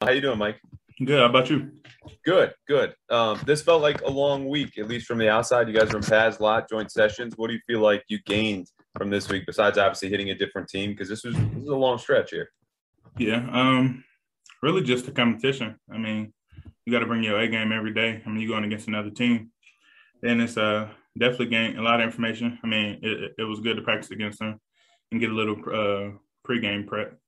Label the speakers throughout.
Speaker 1: How you doing, Mike?
Speaker 2: Good. How about you?
Speaker 1: Good, good. Um, this felt like a long week, at least from the outside. You guys were in pads a lot, joint sessions. What do you feel like you gained from this week, besides obviously hitting a different team? Because this was this was a long stretch here.
Speaker 2: Yeah. Um, really just the competition. I mean, you got to bring your A game every day. I mean, you're going against another team. Then it's uh definitely gained a lot of information. I mean, it, it was good to practice against them and get a little uh pregame prep.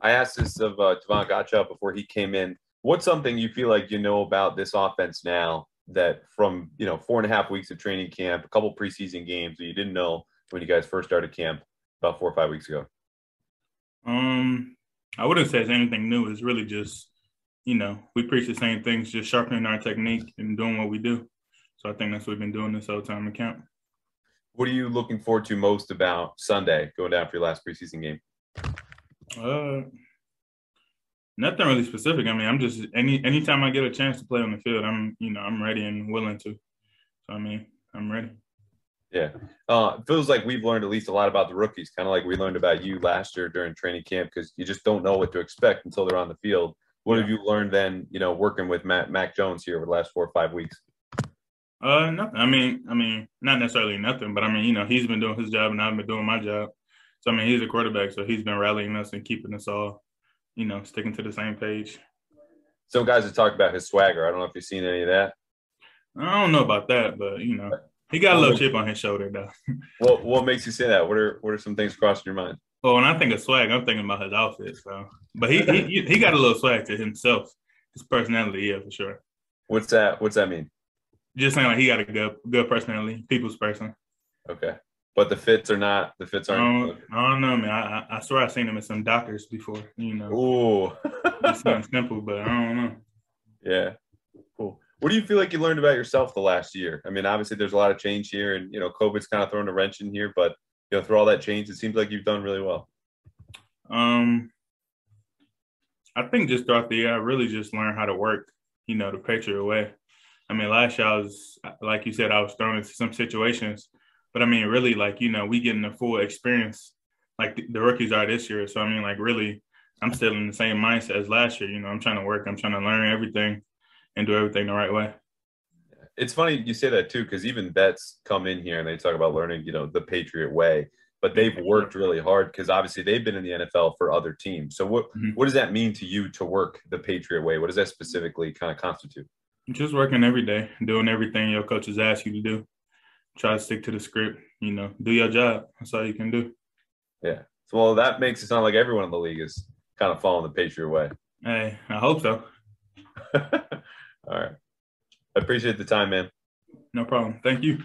Speaker 1: I asked this of uh, Davon Godchaux before he came in. What's something you feel like you know about this offense now that from you know four and a half weeks of training camp, a couple preseason games that you didn't know when you guys first started camp about four or five weeks ago?
Speaker 2: Um, I wouldn't say it's anything new. It's really just you know we preach the same things, just sharpening our technique and doing what we do. So I think that's what we've been doing this whole time in camp.
Speaker 1: What are you looking forward to most about Sunday going down for your last preseason game?
Speaker 2: Uh, nothing really specific. I mean, I'm just any anytime I get a chance to play on the field, I'm you know I'm ready and willing to. So I mean, I'm ready.
Speaker 1: Yeah, uh, it feels like we've learned at least a lot about the rookies, kind of like we learned about you last year during training camp, because you just don't know what to expect until they're on the field. What yeah. have you learned then? You know, working with Matt Mac Jones here over the last four or five weeks.
Speaker 2: Uh, nothing. I mean, I mean, not necessarily nothing, but I mean, you know, he's been doing his job and I've been doing my job. So I mean, he's a quarterback, so he's been rallying us and keeping us all, you know, sticking to the same page.
Speaker 1: Some guys have talked about his swagger. I don't know if you've seen any of that.
Speaker 2: I don't know about that, but you know, he got a little chip on his shoulder though.
Speaker 1: what What makes you say that? What are What are some things crossing your mind?
Speaker 2: Oh, when I think of swag, I'm thinking about his outfit. So, but he he he got a little swag to himself, his personality, yeah, for sure.
Speaker 1: What's that? What's that mean?
Speaker 2: Just saying, like he got a good good personality, people's person.
Speaker 1: Okay. But the fits are not. The fits aren't.
Speaker 2: I don't, I don't know, man. I, I swear I've seen him in some Dockers before. You know.
Speaker 1: Ooh.
Speaker 2: it's not simple, but I don't know.
Speaker 1: Yeah. Cool. What do you feel like you learned about yourself the last year? I mean, obviously there's a lot of change here, and you know, COVID's kind of thrown a wrench in here, but you know, through all that change, it seems like you've done really well.
Speaker 2: Um, I think just throughout the year, I really just learned how to work. You know, the Patriot way. I mean, last year I was, like you said, I was thrown into some situations but I mean, really, like you know, we getting the full experience like the, the rookies are this year. So I mean, like really, I'm still in the same mindset as last year. You know, I'm trying to work. I'm trying to learn everything and do everything the right way.
Speaker 1: It's funny you say that too, because even vets come in here and they talk about learning, you know, the Patriot way, but they've worked really hard because obviously they've been in the NFL for other teams. So what mm-hmm. what does that mean to you to work the Patriot way? What does that specifically kind of constitute?
Speaker 2: Just working every day, doing everything your coaches ask you to do try to stick to the script. You know, do your job. That's all you can do.
Speaker 1: Yeah. So, well, that makes it sound like everyone in the league is kind of following the Patriot way.
Speaker 2: Hey, I hope so.
Speaker 1: all right. I appreciate the time, man.
Speaker 2: No problem. Thank you.